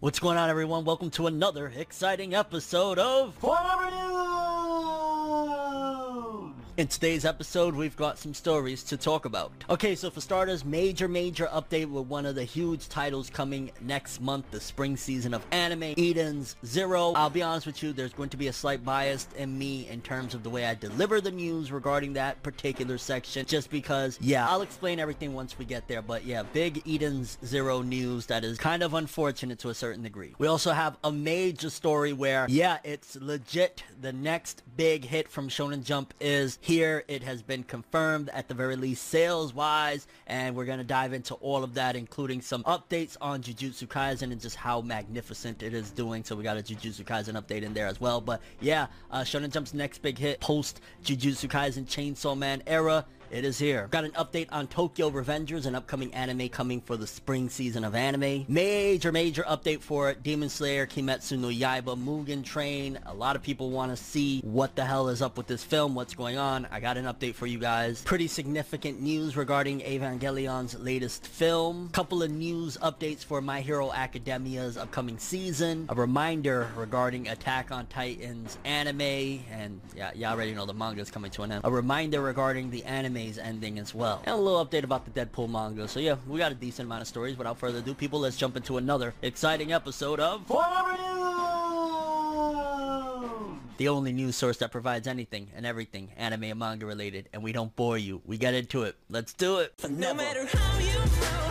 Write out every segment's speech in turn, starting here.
What's going on, everyone? Welcome to another exciting episode of Whatever News! In today's episode, we've got some stories to talk about. Okay, so for starters, major, major update with one of the huge titles coming next month, the spring season of anime, Eden's Zero. I'll be honest with you, there's going to be a slight bias in me in terms of the way I deliver the news regarding that particular section, just because, yeah, I'll explain everything once we get there, but yeah, big Eden's Zero news that is kind of unfortunate to a certain degree. We also have a major story where, yeah, it's legit. The next big hit from Shonen Jump is here. It has been confirmed at the very least sales wise and we're going to dive into all of that including some updates on Jujutsu Kaisen and just how magnificent it is doing. So we got a Jujutsu Kaisen update in there as well. But yeah, uh, Shonen Jump's next big hit post Jujutsu Kaisen Chainsaw Man era it is here. Got an update on Tokyo Revengers, an upcoming anime coming for the spring season of anime. Major, major update for it. Demon Slayer, Kimetsu no Yaiba, Mugen Train. A lot of people want to see what the hell is up with this film, what's going on. I got an update for you guys. Pretty significant news regarding Evangelion's latest film. Couple of news updates for My Hero Academia's upcoming season. A reminder regarding Attack on Titan's anime. And yeah, you already know the manga is coming to an end. A reminder regarding the anime anime's ending as well. And a little update about the Deadpool manga. So yeah, we got a decent amount of stories. Without further ado, people, let's jump into another exciting episode of Whatever News! the only news source that provides anything and everything anime and manga related. And we don't bore you. We get into it. Let's do it. No matter how you know,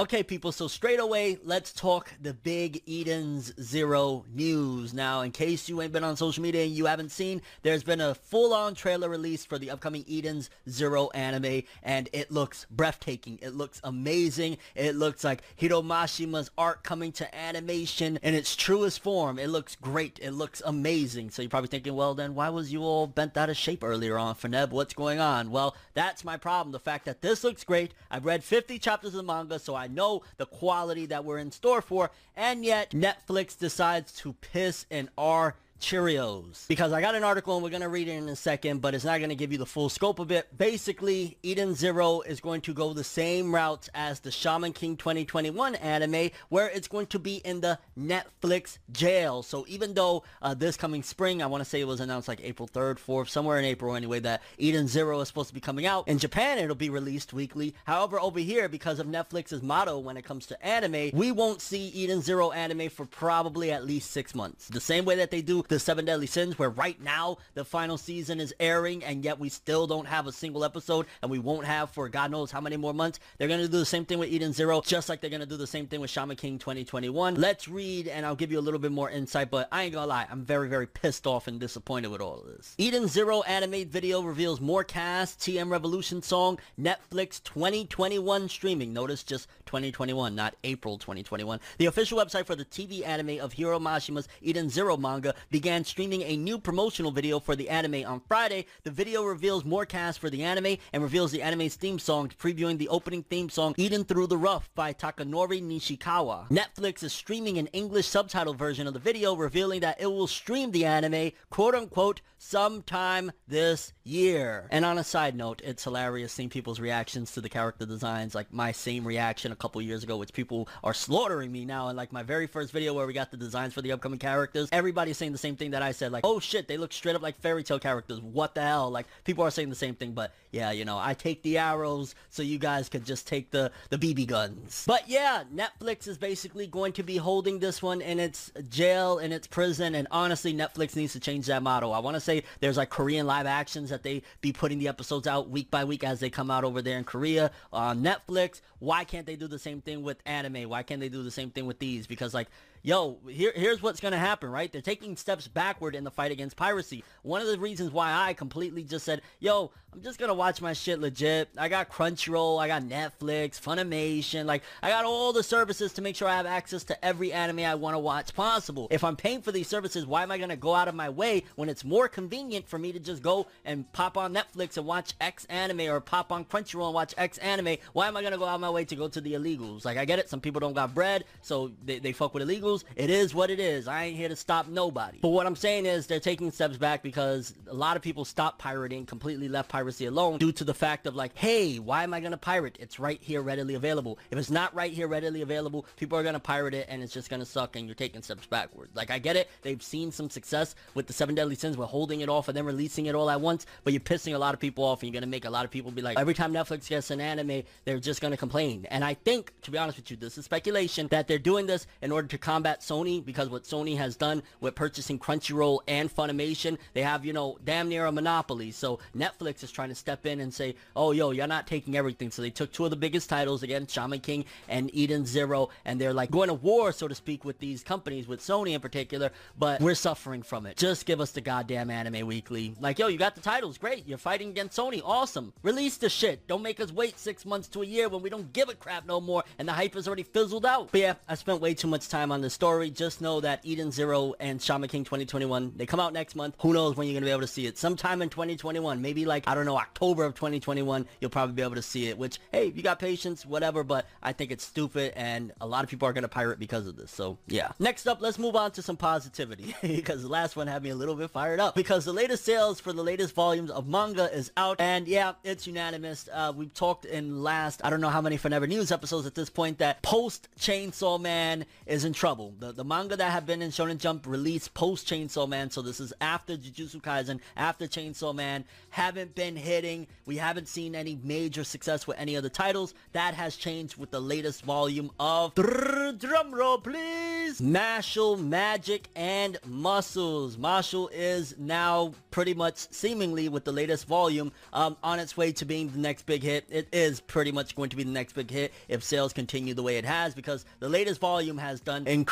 Okay, people, so straight away, let's talk the big Eden's Zero news. Now, in case you ain't been on social media and you haven't seen, there's been a full-on trailer release for the upcoming Eden's Zero anime, and it looks breathtaking. It looks amazing. It looks like Hiro Mashima's art coming to animation in its truest form. It looks great. It looks amazing. So you're probably thinking, well, then why was you all bent out of shape earlier on, Feneb? What's going on? Well, that's my problem. The fact that this looks great. I've read 50 chapters of the manga, so I know the quality that we're in store for, and yet Netflix decides to piss in our Cheerios. Because I got an article and we're going to read it in a second, but it's not going to give you the full scope of it. Basically, Eden Zero is going to go the same route as the Shaman King 2021 anime, where it's going to be in the Netflix jail. So even though uh, this coming spring, I want to say it was announced like April 3rd, 4th, somewhere in April anyway, that Eden Zero is supposed to be coming out. In Japan, it'll be released weekly. However, over here, because of Netflix's motto when it comes to anime, we won't see Eden Zero anime for probably at least six months. The same way that they do the Seven Deadly Sins, where right now the final season is airing, and yet we still don't have a single episode, and we won't have for God knows how many more months. They're gonna do the same thing with Eden Zero, just like they're gonna do the same thing with Shaman King 2021. Let's read, and I'll give you a little bit more insight, but I ain't gonna lie, I'm very, very pissed off and disappointed with all of this. Eden Zero animated video reveals more cast, TM Revolution song, Netflix 2021 streaming. Notice just 2021, not April 2021. The official website for the TV anime of Hiro Mashima's Eden Zero manga began streaming a new promotional video for the anime on Friday. The video reveals more cast for the anime and reveals the anime's theme song, previewing the opening theme song Eden Through the Rough by Takanori Nishikawa. Netflix is streaming an English subtitle version of the video, revealing that it will stream the anime, quote unquote, sometime this year. And on a side note, it's hilarious seeing people's reactions to the character designs, like my same reaction a couple years ago, which people are slaughtering me now. And like my very first video where we got the designs for the upcoming characters, everybody's saying the same thing that I said, like, oh shit, they look straight up like fairy tale characters. What the hell? Like people are saying the same thing, but yeah, you know, I take the arrows so you guys could just take the, the BB guns. But yeah, Netflix is basically going to be holding this one in its jail, in its prison, and honestly, Netflix needs to change that motto. I want to say there's like Korean live actions that they be putting the episodes out week by week as they come out over there in Korea on Netflix. Why can't they do the same thing with anime? Why can't they do the same thing with these? Because like, yo, here, here's what's going to happen, right? They're taking steps backward in the fight against piracy. One of the reasons why I completely just said, yo, I'm just going to watch my shit legit. I got Crunchyroll, I got Netflix, Funimation, like, I got all the services to make sure I have access to every anime I want to watch possible. If I'm paying for these services, why am I going to go out of my way when it's more convenient for me to just go and pop on Netflix and watch X anime or pop on Crunchyroll and watch X anime? Why am I going to go out of my way to go to the illegals? Like, I get it. Some people don't got bread, so they, they fuck with illegals. It is what it is. I ain't here to stop nobody. But what I'm saying is they're taking steps back because a lot of people stopped pirating, completely left piracy alone due to the fact of like, hey, why am I going to pirate? It's right here readily available. If it's not right here readily available, people are going to pirate it and it's just going to suck and you're taking steps backward. Like, I get it. They've seen some success with the Seven Deadly Sins. We're holding it off and then releasing it all at once, but you're pissing a lot of people off and you're going to make a lot of people be like, every time Netflix gets an anime, they're just going to complain. And I think, to be honest with you, this is speculation that they're doing this in order to combat Sony because what Sony has done with purchasing Crunchyroll and Funimation, they have, you know, damn near a monopoly. So Netflix is trying to step in and say, oh, yo, you're not taking everything. So they took two of the biggest titles, again, Shaman King and Eden Zero, and they're like going to war, so to speak, with these companies, with Sony in particular, but we're suffering from it. Just give us the goddamn Anime Weekly. Like, yo, you got the titles, great. You're fighting against Sony, awesome. Release the shit. Don't make us wait six months to a year when we don't give a crap no more and the hype is already fizzled out. But yeah, I spent way too much time on this story. Just know that Eden Zero and Shaman King 2021, they come out next month. Who knows when you're going to be able to see it. Sometime in 2021, maybe like, I don't know, October of 2021, you'll probably be able to see it, which, hey, you got patience, whatever, but I think it's stupid and a lot of people are going to pirate because of this. So yeah. Next up, let's move on to some positivity because the last one had me a little bit fired up because the latest sales for the latest volumes of manga is out and yeah, it's unanimous. Uh, we've talked in last, I don't know how many Forever News episodes at this point that post Chainsaw Man is in trouble. The, the manga that have been in Shonen Jump released post Chainsaw Man, so this is after Jujutsu Kaisen, after Chainsaw Man, haven't been hitting. We haven't seen any major success with any of the titles. That has changed with the latest volume of drum roll please Mashle Magic and Muscles. Mashle is now pretty much seemingly with the latest volume um, on its way to being the next big hit. It is pretty much going to be the next big hit if sales continue the way it has because the latest volume has done incredible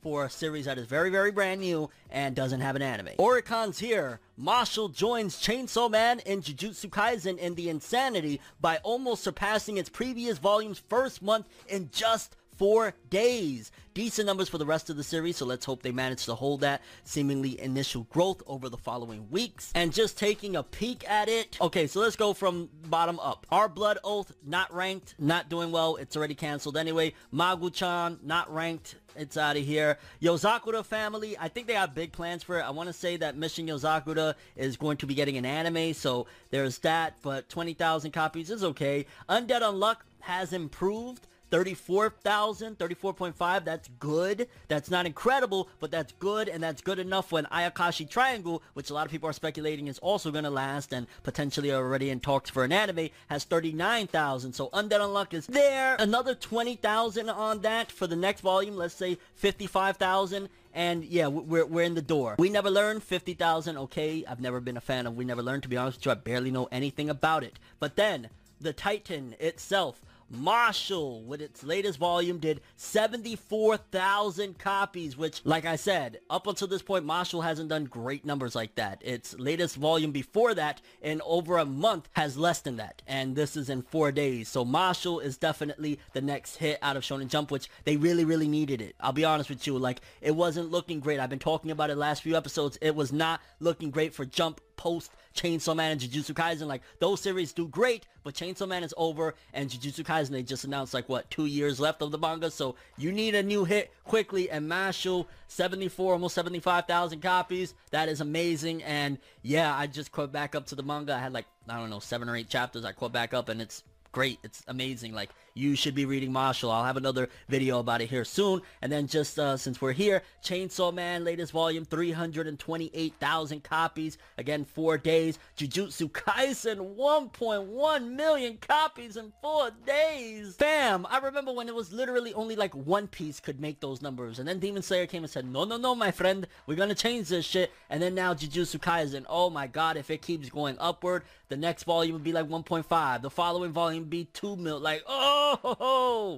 for a series that is very, very brand new and doesn't have an anime. Oricon's here. Mashle joins Chainsaw Man and Jujutsu Kaisen in the insanity by almost surpassing its previous volume's first month in just four days. Decent numbers for the rest of the series, so let's hope they manage to hold that seemingly initial growth over the following weeks. And just taking a peek at it. Okay, so let's go from bottom up. Our Blood Oath, not ranked, not doing well. It's already canceled anyway. Magu-chan, not ranked. It's out of here. Yozakura family, I think they have big plans for it. I want to say that Mission Yozakura is going to be getting an anime, so there's that, but 20,000 copies is okay. Undead Unluck has improved. 34,000, 34.5, that's good. That's not incredible, but that's good, and that's good enough when Ayakashi Triangle, which a lot of people are speculating is also going to last and potentially already in talks for an anime, has 39,000. So Undead Unluck is there. Another 20,000 on that for the next volume, let's say 55,000. And yeah, we're, we're in the door. We Never Learned, 50,000, okay. I've never been a fan of We Never Learned, to be honest with you. I barely know anything about it. But then, the Titan itself, Mashle, with its latest volume, did 74,000 copies, which, like I said, up until this point, Mashle hasn't done great numbers like that. Its latest volume before that, in over a month, has less than that. And this is in four days. So Mashle is definitely the next hit out of Shonen Jump, which they really, really needed it. I'll be honest with you, like, it wasn't looking great. I've been talking about it last few episodes. It was not looking great for Jump post Chainsaw Man and Jujutsu Kaisen. Like, those series do great, but Chainsaw Man is over, and Jujutsu Kaisen, they just announced, like, what, two years left of the manga, so you need a new hit quickly, and Mashle, 74, almost 75,000 copies, that is amazing, and yeah, I just caught back up to the manga, I had, like, I don't know, seven or eight chapters, I caught back up, and it's great. It's amazing. Like, you should be reading Mashle. I'll have another video about it here soon. And then just uh, since we're here, Chainsaw Man, latest volume, 328,000 copies. Again, four days. Jujutsu Kaisen, 1.1 million copies in four days. Bam! I remember when it was literally only like One Piece could make those numbers. And then Demon Slayer came and said, no, no, no, my friend. We're to change this shit. And then now Jujutsu Kaisen. Oh my god, if it keeps going upward, the next volume would be like 1.5. The following volume be 2 mil. Like, oh!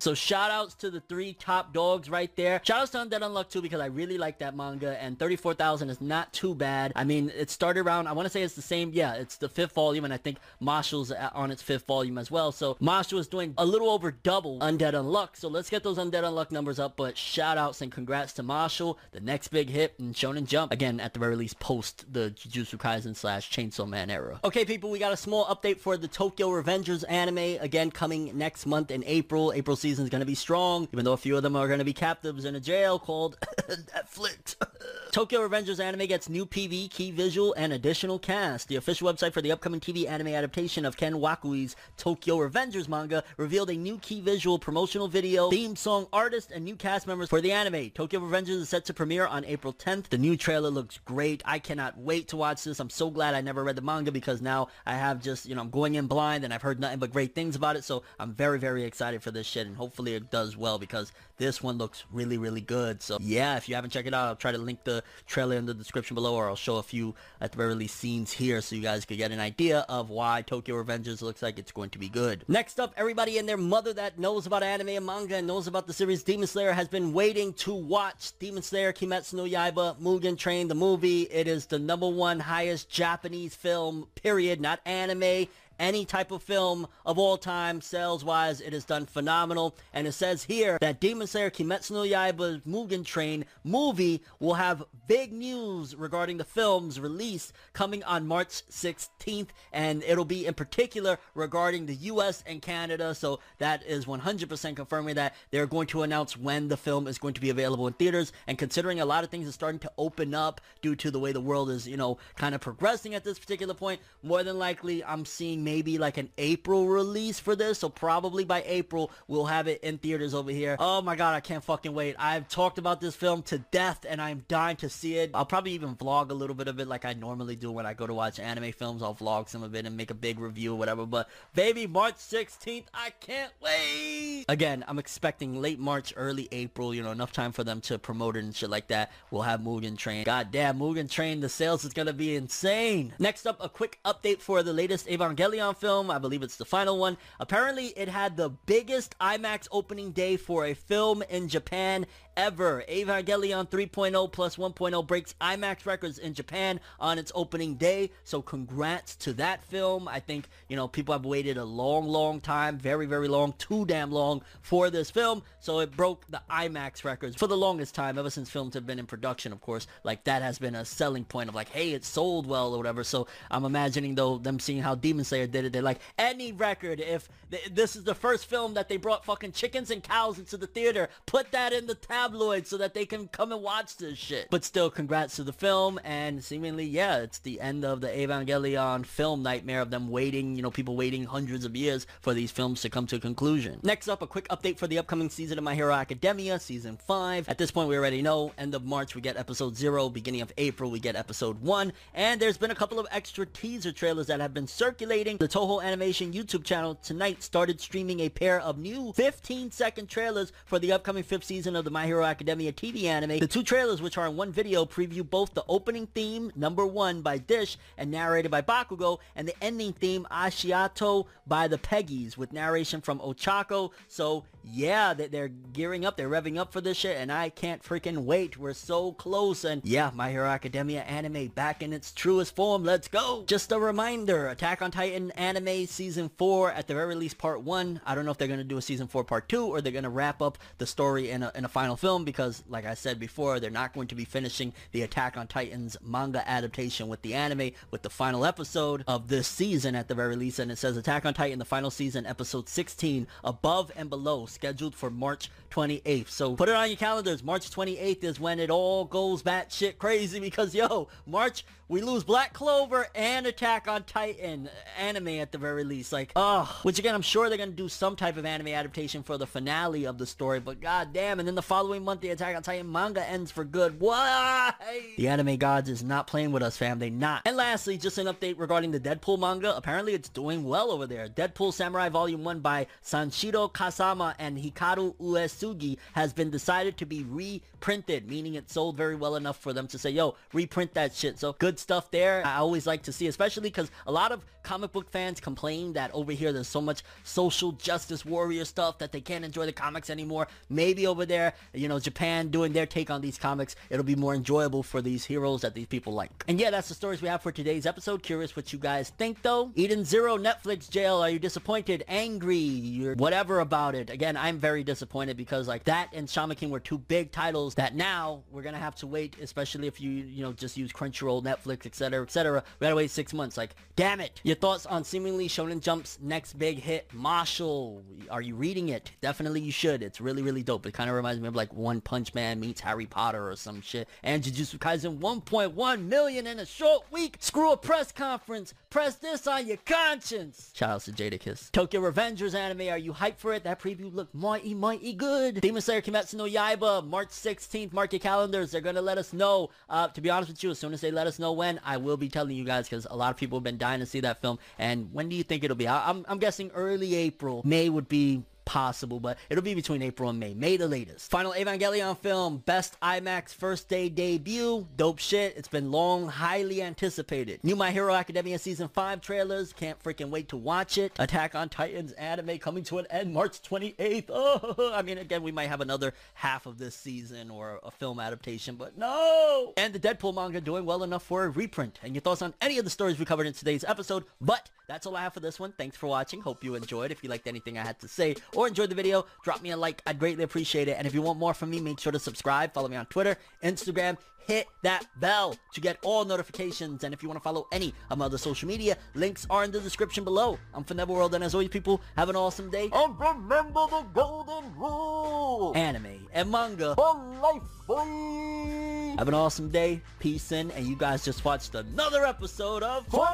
So shout outs to the three top dogs right there. Shout outs to Undead Unluck too because I really like that manga and 34,000 is not too bad. I mean, it started around, I want to say it's the same, yeah, it's the fifth volume and I think Mashle's on its fifth volume as well. So Mashle is doing a little over double Undead Unluck. So let's get those Undead Unluck numbers up. But shout outs and congrats to Mashle, the next big hit in Shonen Jump. Again, at the very least, post the Jujutsu Kaisen slash Chainsaw Man era. Okay, people, we got a small update for the Tokyo Revengers anime. Again, coming next month in April. April season is going to be strong, even though a few of them are going to be captives in a jail called Netflix. Tokyo Revengers anime gets new PV, key visual, and additional cast. The official website for the upcoming TV anime adaptation of Ken Wakui's Tokyo Revengers manga revealed a new key visual, promotional video, theme song, artist, and new cast members for the anime. Tokyo Revengers is set to premiere on April 10th. The new trailer looks great. I cannot wait to watch this. I'm so glad I never read the manga because now I have just, you know, I'm going in blind and I've heard nothing but great things about it. So I'm very, very excited for this shit and hopefully it does well because this one looks really, really good. So yeah, if you haven't checked it out, I'll try to link the trailer in the description below or I'll show a few at the very least scenes here so you guys could get an idea of why Tokyo Revengers looks like it's going to be good. Next up, everybody and their mother that knows about anime and manga and knows about the series Demon Slayer has been waiting to watch Demon Slayer Kimetsu no Yaiba Mugen Train the movie. It is the number one highest Japanese film, period, not anime any type of film of all time, sales-wise, it has done phenomenal. And it says here that Demon Slayer Kimetsu no Yaiba Mugen Train movie will have big news regarding the film's release coming on March 16th. And it'll be in particular regarding the US and Canada. So that is 100% confirming that they're going to announce when the film is going to be available in theaters. And considering a lot of things are starting to open up due to the way the world is, you know, kind of progressing at this particular point, more than likely I'm seeing maybe like an April release for this. So probably by April, we'll have it in theaters over here. Oh my God, I can't fucking wait. I've talked about this film to death and I'm dying to see it. I'll probably even vlog a little bit of it like I normally do when I go to watch anime films. I'll vlog some of it and make a big review or whatever. But baby, March 16th, I can't wait. Again, I'm expecting late March, early April, you know, enough time for them to promote it and shit like that. We'll have Mugen Train. God damn, Mugen Train, the sales is gonna be insane. Next up, a quick update for the latest Evangelion film. I believe it's the final one. Apparently, it had the biggest IMAX opening day for a film in Japan ever. Evangelion 3.0 plus 1.0 breaks IMAX records in Japan on its opening day. So congrats to that film. I think, you know, people have waited a long, long time, very, very long, too damn long for this film. So it broke the IMAX records for the longest time, ever since films have been in production, of course. Like that has been a selling point of like, hey, it sold well or whatever. So I'm imagining though them seeing how Demon Slayer did it. They're like, any record, if th- this is the first film that they brought fucking chickens and cows into the theater, put that in the tabloid so that they can come and watch this shit. But still, congrats to the film, and seemingly, yeah, it's the end of the Evangelion film nightmare of them waiting, you know, people waiting hundreds of years for these films to come to a conclusion. Next up, a quick update for the upcoming season of My Hero Academia, season 5. At this point, we already know, end of March, we get episode 0, beginning of April, we get episode 1, and there's been a couple of extra teaser trailers that have been circulating. The Toho Animation YouTube channel tonight started streaming a pair of new 15 second trailers for the upcoming fifth season of the My Hero Academia TV anime. The two trailers, which are in one video, preview both the opening theme, number one, by Dish and narrated by Bakugo, and the ending theme, Ashiato, by the Peggies, with narration from Ochako. So yeah, they- they're gearing up, they're revving up for this shit, and I can't freaking wait. We're so close, and yeah, My Hero Academia anime back in its truest form. Let's go! Just a reminder, Attack on Titan anime season 4, at the very least part 1. I don't know if they're going to do a season 4 part 2, or they're going to wrap up the story in a, in a final film, because like I said before, they're not going to be finishing the Attack on Titans manga adaptation with the anime, with the final episode of this season at the very least, and it says Attack on Titan, the final season, episode 16, above and below, scheduled for March 28th. So put it on your calendars. March 28th is when it all goes batshit crazy because, yo, March, we lose Black Clover and Attack on Titan anime at the very least. Like, oh, which again, I'm sure they're going to do some type of anime adaptation for the finale of the story, but god damn. And then the following following month, the Attack on Titan manga ends for good. Why? The anime gods is not playing with us, fam. They not. And lastly, just an update regarding the Deadpool manga. Apparently, it's doing well over there. Deadpool Samurai Volume 1 by Sanshiro Kasama and Hikaru Uesugi has been decided to be reprinted, meaning it sold very well enough for them to say, yo, reprint that shit. So good stuff there. I always like to see, especially because a lot of comic book fans complain that over here there's so much social justice warrior stuff that they can't enjoy the comics anymore. Maybe over there, you know, Japan doing their take on these comics, it'll be more enjoyable for these heroes that these people like. And yeah, that's the stories we have for today's episode. Curious what you guys think though. Eden Zero Netflix jail. Are you disappointed? Angry? You're whatever about it. Again, I'm very disappointed because like that and Shaman King were two big titles that now we're gonna have to wait, especially if you, you know, just use Crunchyroll, Netflix, etc., etc. We gotta wait six months. Like, damn it. Your thoughts on seemingly Shonen Jump's next big hit, Mashle? Are you reading it? Definitely you should. It's really, really dope. It kind of reminds me of like One Punch Man meets Harry Potter or some shit. And Jujutsu Kaisen 1.1 million in a short week. Screw a press conference. Press this on your conscience. Shout out to Jadakiss. Tokyo Revengers anime. Are you hyped for it? That preview looked mighty, mighty good. Demon Slayer Kimetsu no Yaiba, March 16th. Mark your calendars. They're gonna let us know. Uh, to be honest with you, as soon as they let us know when, I will be telling you guys because a lot of people have been dying to see that film. And when do you think it'll be? I- I'm, I'm guessing early April. May would be possible, but it'll be between April and May. May the latest. Final Evangelion film, best IMAX first day debut. Dope shit. It's been long, highly anticipated. New My Hero Academia season 5 trailers. Can't freaking wait to watch it. Attack on Titans anime coming to an end March 28th. Oh, I mean, again, we might have another half of this season or a film adaptation, but no! And the Deadpool manga doing well enough for a reprint. And your thoughts on any of the stories we covered in today's episode. But that's all I have for this one. Thanks for watching. Hope you enjoyed. If you liked anything I had to say or enjoyed the video, drop me a like. I'd greatly appreciate it. And if you want more from me, make sure to subscribe. Follow me on Twitter, Instagram. Hit that bell to get all notifications. And if you want to follow any of my other social media, links are in the description below. I'm Fineva World, and as always, people, have an awesome day. And remember the golden rule. Anime and manga for life, boy. Have an awesome day. Peace in. And you guys just watched another episode of Forever.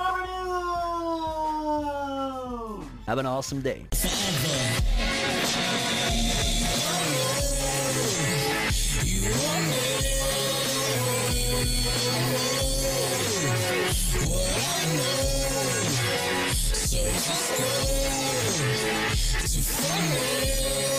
Have an awesome day. Just go to